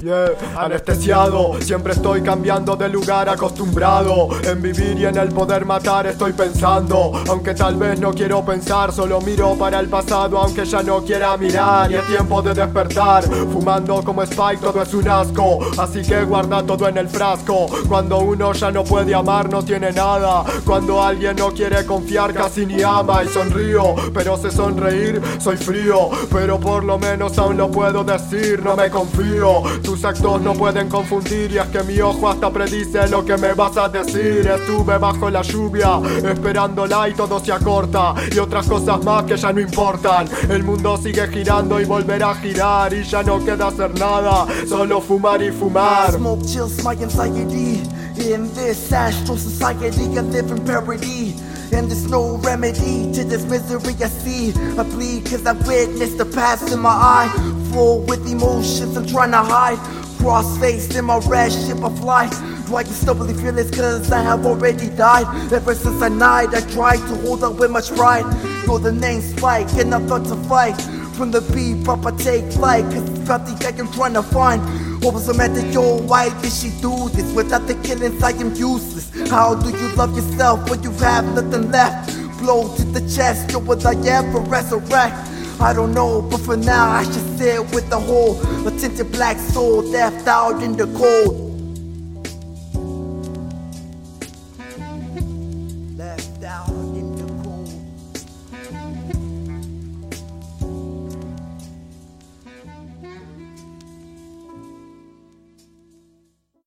Yeah, anestesiado, siempre estoy cambiando de lugar acostumbrado. En vivir y en el poder matar estoy pensando. Aunque tal vez no quiero pensar, solo miro para el pasado Aunque ya no quiera mirar. Y es tiempo de despertar Fumando como Spike todo es un asco. Así que guarda todo en el frasco. Cuando uno ya no puede amar no tiene nada. Cuando alguien no quiere confiar casi ni ama Y sonrío, pero sé sonreír, soy frío. Pero por lo menos aún lo puedo decir, no me confío tus actos no pueden confundir y es que mi ojo hasta predice lo que me vas a decir. Estuve bajo la lluvia, esperándola y todo se acorta. Y otras cosas más que ya no importan. El mundo sigue girando y volverá a girar y ya no queda hacer nada, solo fumar y fumar. Smoke. In this astral society, I live in parody. And there's no remedy to this misery I see. I bleed cause I witnessed the past in my eye. Full with emotions I'm trying to hide. Cross faced in my red ship. Do I can still believe fearless cause I have already died? Ever since I night, I tried to hold up with much pride. Though the name Spike and I thought to fight. From the beat up I take flight Cause it's got the I'm trying to find What was the matter, yo, why did she do this? Without the killings I am useless How do you love yourself when you have nothing left? Blow to the chest, yo, will I ever resurrect? I don't know, but for now I should sit with the whole A tinted black soul left out in the cold Left out in the cold